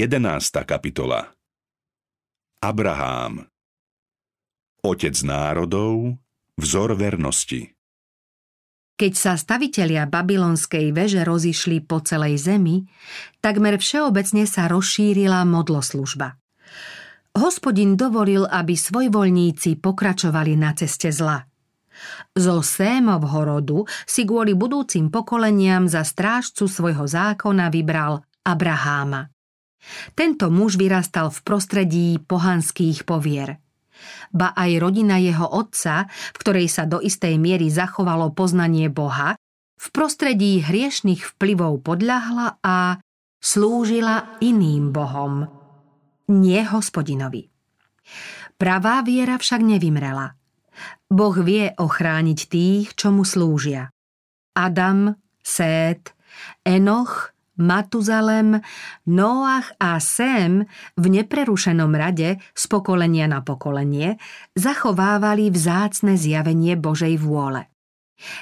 11. kapitola Abrahám Otec národov, vzor vernosti Keď sa stavitelia babylonskej veže rozišli po celej zemi, takmer všeobecne sa rozšírila modloslužba. Hospodin dovolil, aby svojvoľníci pokračovali na ceste zla. Zo Sémovho rodu si kvôli budúcim pokoleniam za strážcu svojho zákona vybral Abraháma. Tento muž vyrastal v prostredí pohanských povier. Ba aj rodina jeho otca, v ktorej sa do istej miery zachovalo poznanie Boha, v prostredí hriešných vplyvov podľahla a slúžila iným bohom, nie hospodinovi. Pravá viera však nevymrela. Boh vie ochrániť tých, čo mu slúžia. Adam, Sét, Enoch, Matuzalem, Noach a Sem v neprerušenom rade z pokolenia na pokolenie zachovávali vzácne zjavenie Božej vôle.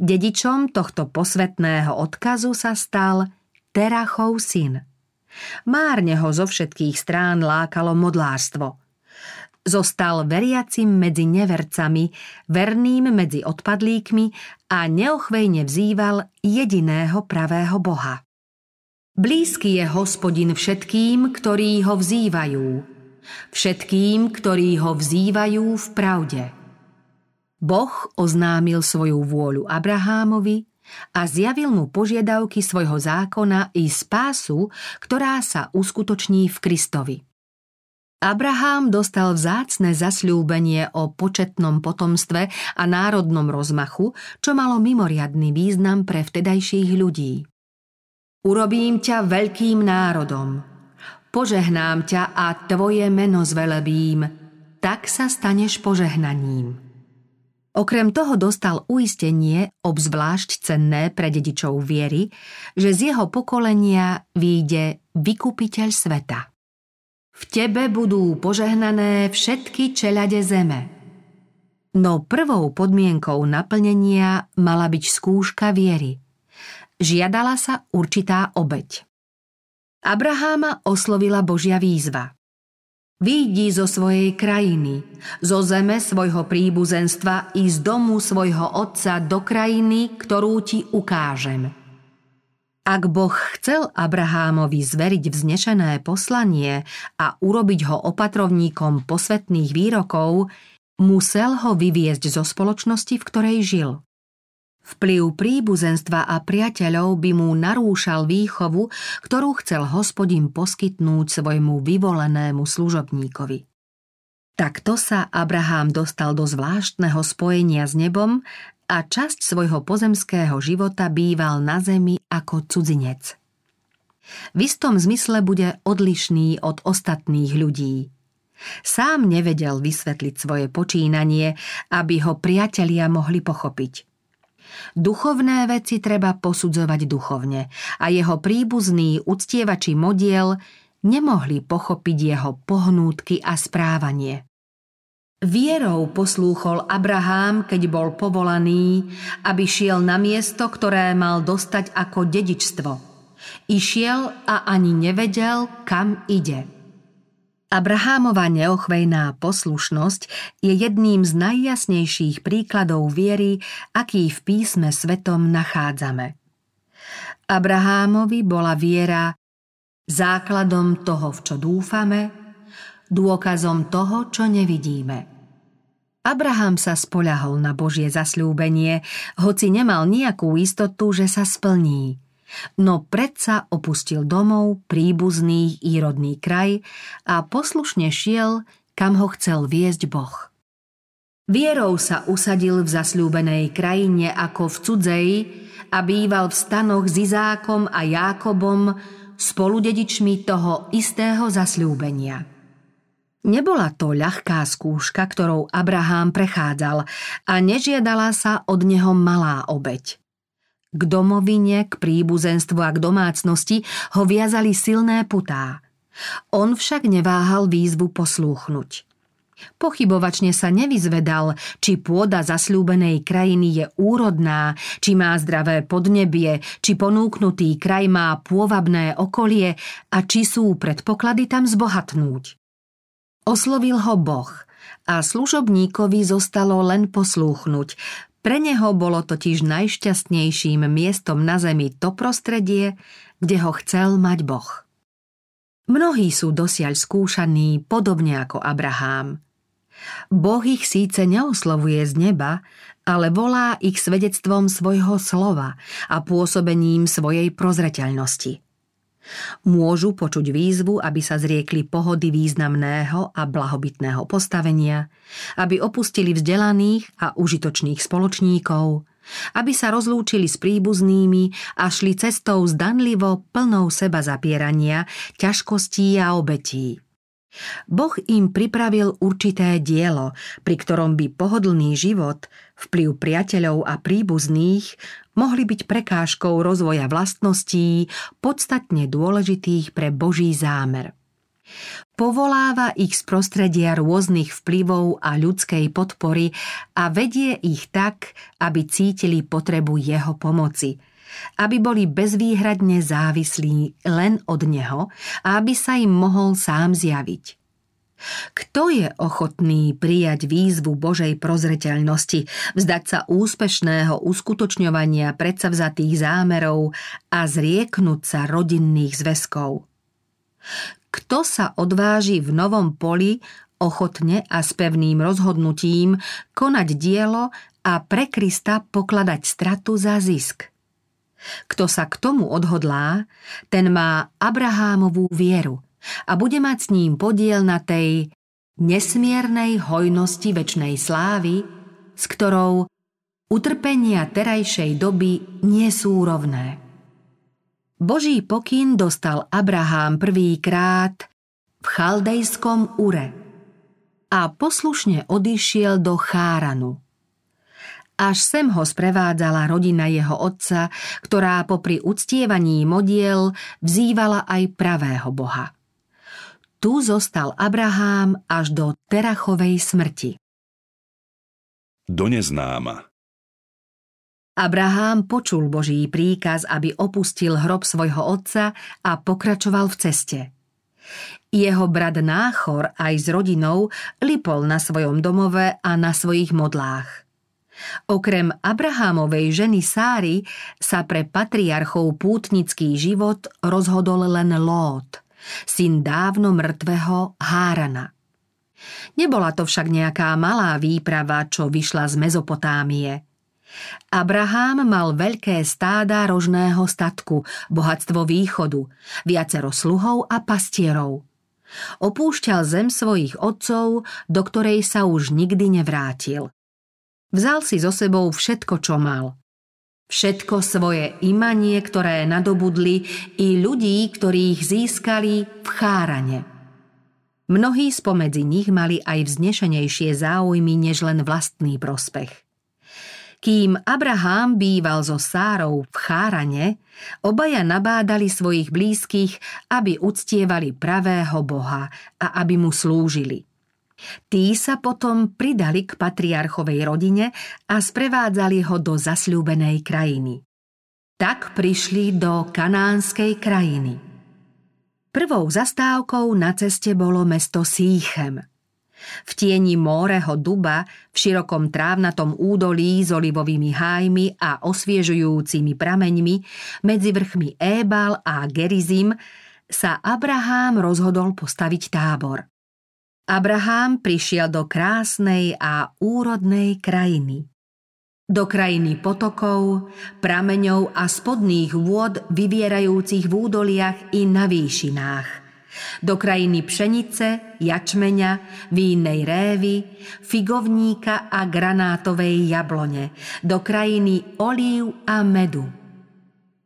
Dedičom tohto posvetného odkazu sa stal Terachov syn. Márne ho zo všetkých strán lákalo modlárstvo. Zostal veriacim medzi nevercami, verným medzi odpadlíkmi a neochvejne vzýval jediného pravého Boha. Blízky je hospodin všetkým, ktorí ho vzývajú. Všetkým, ktorí ho vzývajú v pravde. Boh oznámil svoju vôľu Abrahámovi a zjavil mu požiadavky svojho zákona i spásu, ktorá sa uskutoční v Kristovi. Abraham dostal vzácne zasľúbenie o početnom potomstve a národnom rozmachu, čo malo mimoriadný význam pre vtedajších ľudí. Urobím ťa veľkým národom. Požehnám ťa a tvoje meno zvelebím. Tak sa staneš požehnaním. Okrem toho dostal uistenie, obzvlášť cenné pre dedičov viery, že z jeho pokolenia výjde vykupiteľ sveta. V tebe budú požehnané všetky čeľade zeme. No prvou podmienkou naplnenia mala byť skúška viery – žiadala sa určitá obeď. Abraháma oslovila Božia výzva. Výjdi zo svojej krajiny, zo zeme svojho príbuzenstva i z domu svojho otca do krajiny, ktorú ti ukážem. Ak Boh chcel Abrahámovi zveriť vznešené poslanie a urobiť ho opatrovníkom posvetných výrokov, musel ho vyviezť zo spoločnosti, v ktorej žil. Vplyv príbuzenstva a priateľov by mu narúšal výchovu, ktorú chcel hospodin poskytnúť svojmu vyvolenému služobníkovi. Takto sa Abraham dostal do zvláštneho spojenia s nebom a časť svojho pozemského života býval na zemi ako cudzinec. V istom zmysle bude odlišný od ostatných ľudí. Sám nevedel vysvetliť svoje počínanie, aby ho priatelia mohli pochopiť – Duchovné veci treba posudzovať duchovne a jeho príbuzný uctievači modiel nemohli pochopiť jeho pohnútky a správanie. Vierou poslúchol Abrahám, keď bol povolaný, aby šiel na miesto, ktoré mal dostať ako dedičstvo. Išiel a ani nevedel, kam ide. Abrahámova neochvejná poslušnosť je jedným z najjasnejších príkladov viery, aký v písme svetom nachádzame. Abrahámovi bola viera základom toho, v čo dúfame, dôkazom toho, čo nevidíme. Abraham sa spoľahol na Božie zasľúbenie, hoci nemal nejakú istotu, že sa splní – no predsa opustil domov, príbuzný i kraj a poslušne šiel, kam ho chcel viesť Boh. Vierou sa usadil v zasľúbenej krajine ako v cudzej a býval v stanoch s Izákom a Jákobom, spoludedičmi toho istého zasľúbenia. Nebola to ľahká skúška, ktorou Abraham prechádzal a nežiadala sa od neho malá obeď. K domovine, k príbuzenstvu a k domácnosti ho viazali silné putá. On však neváhal výzvu poslúchnuť. Pochybovačne sa nevyzvedal, či pôda zasľúbenej krajiny je úrodná, či má zdravé podnebie, či ponúknutý kraj má pôvabné okolie a či sú predpoklady tam zbohatnúť. Oslovil ho Boh a služobníkovi zostalo len poslúchnuť. Pre neho bolo totiž najšťastnejším miestom na zemi to prostredie, kde ho chcel mať Boh. Mnohí sú dosiaľ skúšaní podobne ako Abrahám. Boh ich síce neoslovuje z neba, ale volá ich svedectvom svojho slova a pôsobením svojej prozreteľnosti. Môžu počuť výzvu, aby sa zriekli pohody významného a blahobytného postavenia, aby opustili vzdelaných a užitočných spoločníkov, aby sa rozlúčili s príbuznými a šli cestou zdanlivo plnou seba zapierania, ťažkostí a obetí. Boh im pripravil určité dielo, pri ktorom by pohodlný život, vplyv priateľov a príbuzných mohli byť prekážkou rozvoja vlastností podstatne dôležitých pre Boží zámer. Povoláva ich z prostredia rôznych vplyvov a ľudskej podpory a vedie ich tak, aby cítili potrebu jeho pomoci – aby boli bezvýhradne závislí len od neho a aby sa im mohol sám zjaviť. Kto je ochotný prijať výzvu Božej prozreteľnosti, vzdať sa úspešného uskutočňovania predsavzatých zámerov a zrieknúť sa rodinných zväzkov? Kto sa odváži v novom poli ochotne a s pevným rozhodnutím konať dielo a pre Krista pokladať stratu za zisk? Kto sa k tomu odhodlá, ten má Abrahámovú vieru a bude mať s ním podiel na tej nesmiernej hojnosti väčnej slávy, s ktorou utrpenia terajšej doby nie sú rovné. Boží pokyn dostal Abrahám prvýkrát v chaldejskom Ure a poslušne odišiel do Cháranu. Až sem ho sprevádzala rodina jeho otca, ktorá popri uctievaní modiel vzývala aj pravého boha. Tu zostal Abrahám až do Terachovej smrti. Do neznáma Abrahám počul Boží príkaz, aby opustil hrob svojho otca a pokračoval v ceste. Jeho brat Náchor aj s rodinou lipol na svojom domove a na svojich modlách. Okrem Abrahámovej ženy Sáry sa pre patriarchov pútnický život rozhodol len Lót, syn dávno mŕtvého Hárana. Nebola to však nejaká malá výprava, čo vyšla z Mezopotámie. Abrahám mal veľké stáda rožného statku, bohatstvo východu, viacero sluhov a pastierov. Opúšťal zem svojich otcov, do ktorej sa už nikdy nevrátil. Vzal si so sebou všetko, čo mal. Všetko svoje imanie, ktoré nadobudli, i ľudí, ktorých získali v chárane. Mnohí spomedzi nich mali aj vznešenejšie záujmy než len vlastný prospech. Kým Abraham býval so Sárou v Chárane, obaja nabádali svojich blízkych, aby uctievali pravého Boha a aby mu slúžili – Tí sa potom pridali k patriarchovej rodine a sprevádzali ho do zasľúbenej krajiny. Tak prišli do kanánskej krajiny. Prvou zastávkou na ceste bolo mesto Síchem. V tieni Móreho duba, v širokom trávnatom údolí s olivovými hájmi a osviežujúcimi prameňmi medzi vrchmi Ébal a Gerizim sa Abrahám rozhodol postaviť tábor. Abraham prišiel do krásnej a úrodnej krajiny. Do krajiny potokov, prameňov a spodných vôd vyvierajúcich v údoliach i na výšinách. Do krajiny pšenice, jačmeňa, vínnej révy, figovníka a granátovej jablone. Do krajiny olív a medu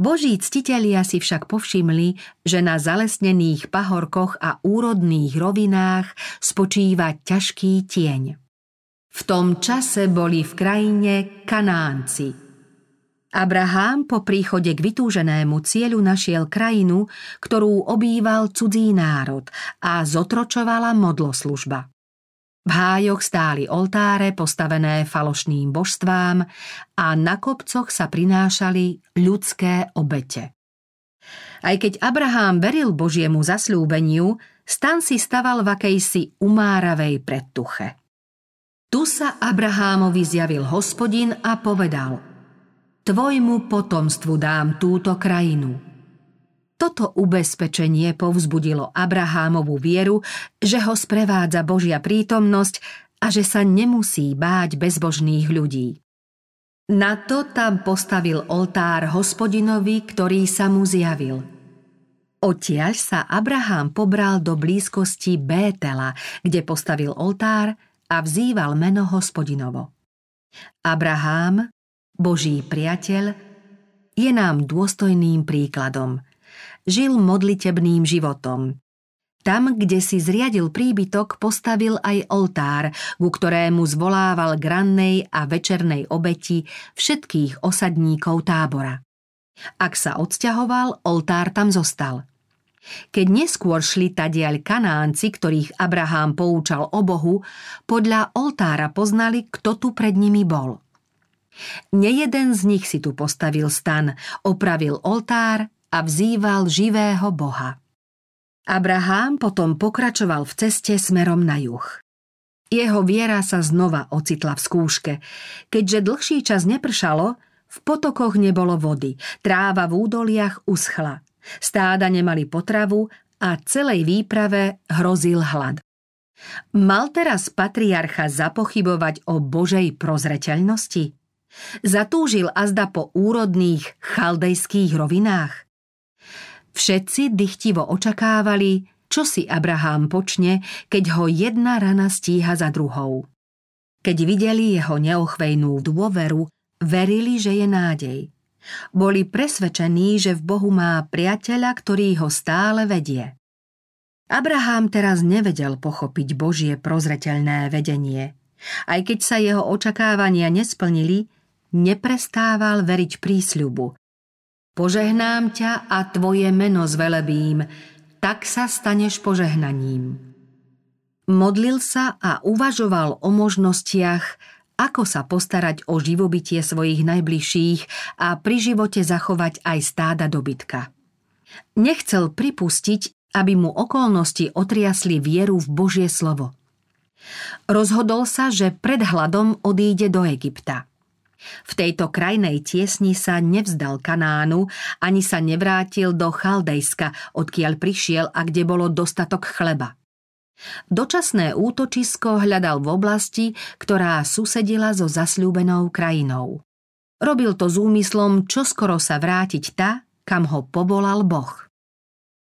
Boží ctitelia si však povšimli, že na zalesnených pahorkoch a úrodných rovinách spočíva ťažký tieň. V tom čase boli v krajine Kanánci. Abraham po príchode k vytúženému cieľu našiel krajinu, ktorú obýval cudzí národ a zotročovala modloslužba. V hájoch stáli oltáre postavené falošným božstvám a na kopcoch sa prinášali ľudské obete. Aj keď Abraham veril Božiemu zasľúbeniu, stan si staval v akejsi umáravej predtuche. Tu sa Abrahámovi zjavil hospodin a povedal Tvojmu potomstvu dám túto krajinu – toto ubezpečenie povzbudilo Abrahámovú vieru, že ho sprevádza Božia prítomnosť a že sa nemusí báť bezbožných ľudí. Na to tam postavil oltár hospodinovi, ktorý sa mu zjavil. Odtiaľ sa Abraham pobral do blízkosti Bétela, kde postavil oltár a vzýval meno hospodinovo. Abraham, Boží priateľ, je nám dôstojným príkladom – žil modlitebným životom. Tam, kde si zriadil príbytok, postavil aj oltár, ku ktorému zvolával grannej a večernej obeti všetkých osadníkov tábora. Ak sa odsťahoval, oltár tam zostal. Keď neskôr šli tadiaľ kanánci, ktorých Abraham poučal o Bohu, podľa oltára poznali, kto tu pred nimi bol. Nejeden z nich si tu postavil stan, opravil oltár a vzýval živého Boha. Abraham potom pokračoval v ceste smerom na juh. Jeho viera sa znova ocitla v skúške. Keďže dlhší čas nepršalo, v potokoch nebolo vody, tráva v údoliach uschla. Stáda nemali potravu a celej výprave hrozil hlad. Mal teraz patriarcha zapochybovať o Božej prozreteľnosti? Zatúžil azda po úrodných chaldejských rovinách? Všetci dychtivo očakávali, čo si Abraham počne, keď ho jedna rana stíha za druhou. Keď videli jeho neochvejnú dôveru, verili, že je nádej. Boli presvedčení, že v Bohu má priateľa, ktorý ho stále vedie. Abraham teraz nevedel pochopiť Božie prozreteľné vedenie. Aj keď sa jeho očakávania nesplnili, neprestával veriť prísľubu, Požehnám ťa a tvoje meno zvelebím, tak sa staneš požehnaním. Modlil sa a uvažoval o možnostiach, ako sa postarať o živobytie svojich najbližších a pri živote zachovať aj stáda dobytka. Nechcel pripustiť, aby mu okolnosti otriasli vieru v Božie slovo. Rozhodol sa, že pred hladom odíde do Egypta – v tejto krajnej tiesni sa nevzdal Kanánu, ani sa nevrátil do Chaldejska, odkiaľ prišiel a kde bolo dostatok chleba. Dočasné útočisko hľadal v oblasti, ktorá susedila so zasľúbenou krajinou. Robil to s úmyslom čoskoro sa vrátiť ta, kam ho povolal Boh.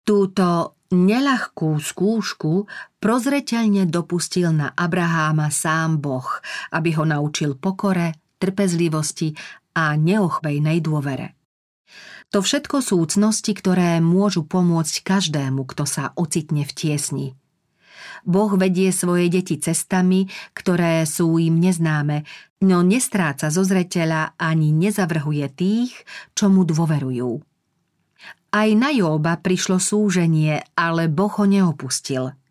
Túto neľahkú skúšku prozreteľne dopustil na Abraháma sám Boh, aby ho naučil pokore, trpezlivosti a neochvejnej dôvere. To všetko sú cnosti, ktoré môžu pomôcť každému, kto sa ocitne v tiesni. Boh vedie svoje deti cestami, ktoré sú im neznáme, no nestráca zo zreteľa ani nezavrhuje tých, čo mu dôverujú. Aj na Jóba prišlo súženie, ale Boh ho neopustil –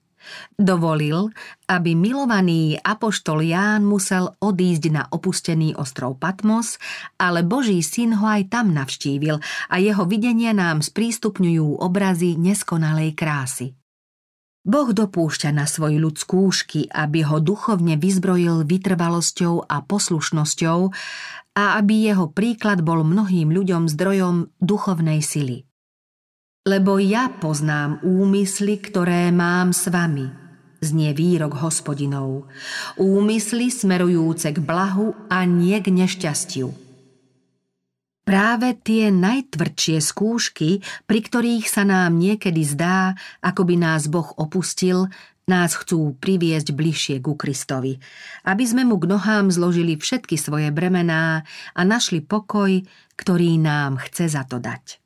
Dovolil, aby milovaný apoštol Ján musel odísť na opustený ostrov Patmos, ale Boží syn ho aj tam navštívil a jeho videnia nám sprístupňujú obrazy neskonalej krásy. Boh dopúšťa na svoj ľud skúšky, aby ho duchovne vyzbrojil vytrvalosťou a poslušnosťou a aby jeho príklad bol mnohým ľuďom zdrojom duchovnej sily lebo ja poznám úmysly, ktoré mám s vami, znie výrok hospodinov. Úmysly smerujúce k blahu a nie k nešťastiu. Práve tie najtvrdšie skúšky, pri ktorých sa nám niekedy zdá, ako by nás Boh opustil, nás chcú priviesť bližšie ku Kristovi, aby sme mu k nohám zložili všetky svoje bremená a našli pokoj, ktorý nám chce za to dať.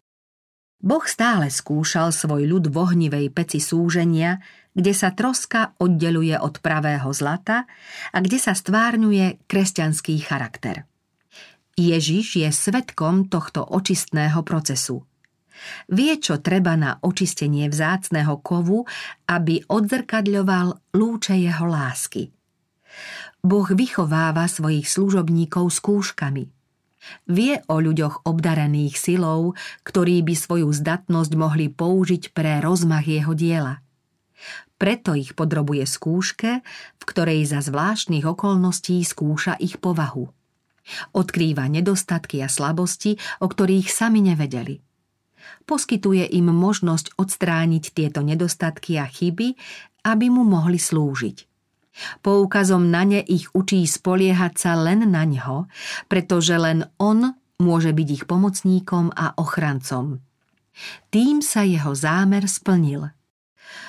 Boh stále skúšal svoj ľud v ohnivej peci súženia, kde sa troska oddeluje od pravého zlata a kde sa stvárňuje kresťanský charakter. Ježiš je svetkom tohto očistného procesu. Vie, čo treba na očistenie vzácného kovu, aby odzrkadľoval lúče jeho lásky – Boh vychováva svojich služobníkov skúškami. Vie o ľuďoch obdarených silou, ktorí by svoju zdatnosť mohli použiť pre rozmach jeho diela. Preto ich podrobuje skúške, v ktorej za zvláštnych okolností skúša ich povahu. Odkrýva nedostatky a slabosti, o ktorých sami nevedeli. Poskytuje im možnosť odstrániť tieto nedostatky a chyby, aby mu mohli slúžiť. Poukazom na ne ich učí spoliehať sa len na ňo, pretože len on môže byť ich pomocníkom a ochrancom. Tým sa jeho zámer splnil.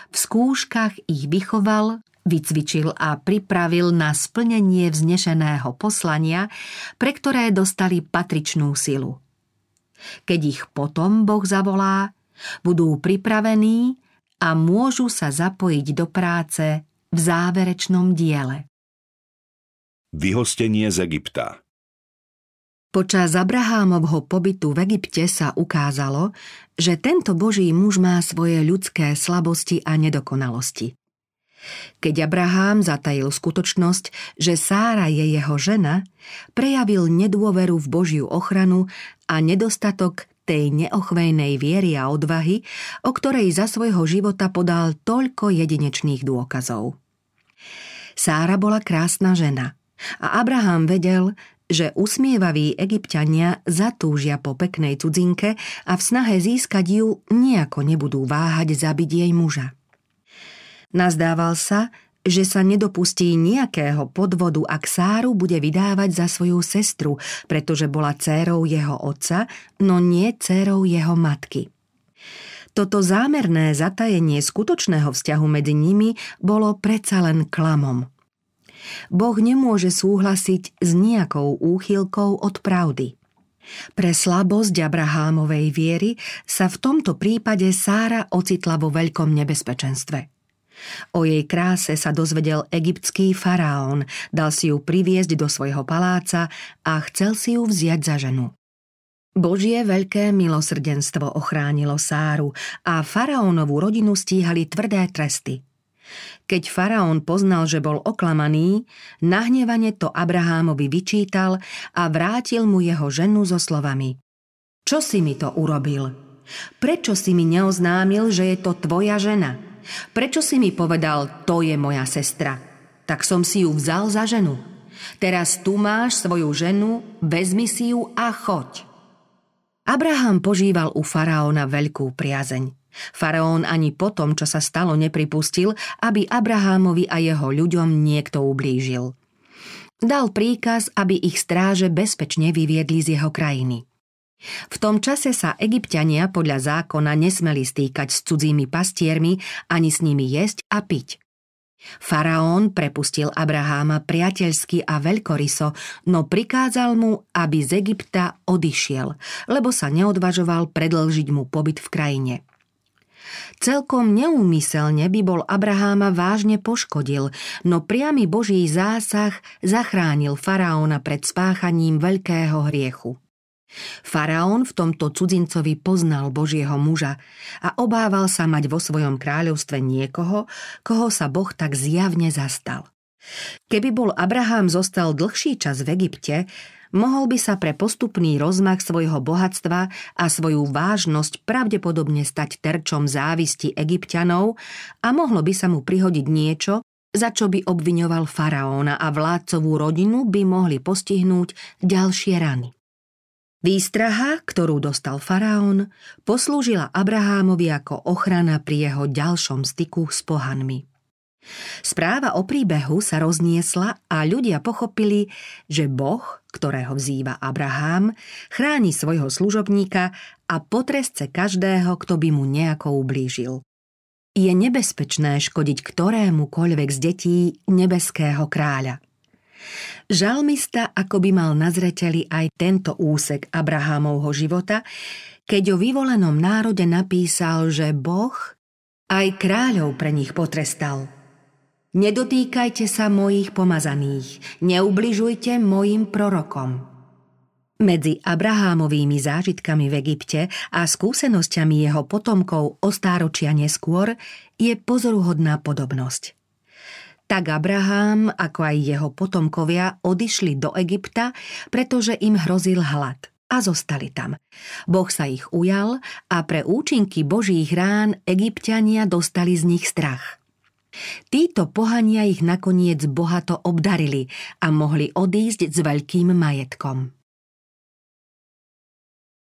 V skúškach ich vychoval, vycvičil a pripravil na splnenie vznešeného poslania, pre ktoré dostali patričnú silu. Keď ich potom Boh zavolá, budú pripravení a môžu sa zapojiť do práce v záverečnom diele. Vyhostenie z Egypta Počas Abrahámovho pobytu v Egypte sa ukázalo, že tento boží muž má svoje ľudské slabosti a nedokonalosti. Keď Abrahám zatajil skutočnosť, že Sára je jeho žena, prejavil nedôveru v Božiu ochranu a nedostatok tej neochvejnej viery a odvahy, o ktorej za svojho života podal toľko jedinečných dôkazov. Sára bola krásna žena a Abraham vedel, že usmievaví egyptiania zatúžia po peknej cudzinke a v snahe získať ju nejako nebudú váhať zabiť jej muža. Nazdával sa, že sa nedopustí nejakého podvodu, ak Sáru bude vydávať za svoju sestru, pretože bola dcérou jeho otca, no nie dcérou jeho matky. Toto zámerné zatajenie skutočného vzťahu medzi nimi bolo predsa len klamom. Boh nemôže súhlasiť s nejakou úchylkou od pravdy. Pre slabosť Abrahámovej viery sa v tomto prípade Sára ocitla vo veľkom nebezpečenstve – O jej kráse sa dozvedel egyptský faraón, dal si ju priviesť do svojho paláca a chcel si ju vziať za ženu. Božie veľké milosrdenstvo ochránilo Sáru a faraónovú rodinu stíhali tvrdé tresty. Keď faraón poznal, že bol oklamaný, nahnevane to Abrahámovi vyčítal a vrátil mu jeho ženu so slovami Čo si mi to urobil? Prečo si mi neoznámil, že je to tvoja žena? Prečo si mi povedal, to je moja sestra? Tak som si ju vzal za ženu. Teraz tu máš svoju ženu, vezmi si ju a choď. Abraham požíval u faraóna veľkú priazeň. Faraón ani po tom, čo sa stalo, nepripustil, aby Abrahámovi a jeho ľuďom niekto ublížil. Dal príkaz, aby ich stráže bezpečne vyviedli z jeho krajiny. V tom čase sa egyptiania podľa zákona nesmeli stýkať s cudzími pastiermi ani s nimi jesť a piť. Faraón prepustil Abraháma priateľsky a veľkoryso, no prikázal mu, aby z Egypta odišiel, lebo sa neodvažoval predlžiť mu pobyt v krajine. Celkom neúmyselne by bol Abraháma vážne poškodil, no priamy Boží zásah zachránil faraóna pred spáchaním veľkého hriechu. Faraón v tomto cudzincovi poznal Božieho muža a obával sa mať vo svojom kráľovstve niekoho, koho sa Boh tak zjavne zastal. Keby bol Abraham zostal dlhší čas v Egypte, mohol by sa pre postupný rozmach svojho bohatstva a svoju vážnosť pravdepodobne stať terčom závisti egyptianov a mohlo by sa mu prihodiť niečo, za čo by obviňoval faraóna a vládcovú rodinu by mohli postihnúť ďalšie rany. Výstraha, ktorú dostal faraón, poslúžila Abrahámovi ako ochrana pri jeho ďalšom styku s pohanmi. Správa o príbehu sa rozniesla a ľudia pochopili, že Boh, ktorého vzýva Abrahám, chráni svojho služobníka a potresce každého, kto by mu nejako ublížil. Je nebezpečné škodiť ktorémukoľvek z detí nebeského kráľa – Žalmista ako by mal na zreteli aj tento úsek Abrahámovho života, keď o vyvolenom národe napísal, že Boh aj kráľov pre nich potrestal. Nedotýkajte sa mojich pomazaných, neubližujte mojim prorokom. Medzi Abrahámovými zážitkami v Egypte a skúsenosťami jeho potomkov o stáročia neskôr je pozoruhodná podobnosť. Tak Abraham, ako aj jeho potomkovia, odišli do Egypta, pretože im hrozil hlad a zostali tam. Boh sa ich ujal a pre účinky Božích rán egyptiania dostali z nich strach. Títo pohania ich nakoniec bohato obdarili a mohli odísť s veľkým majetkom.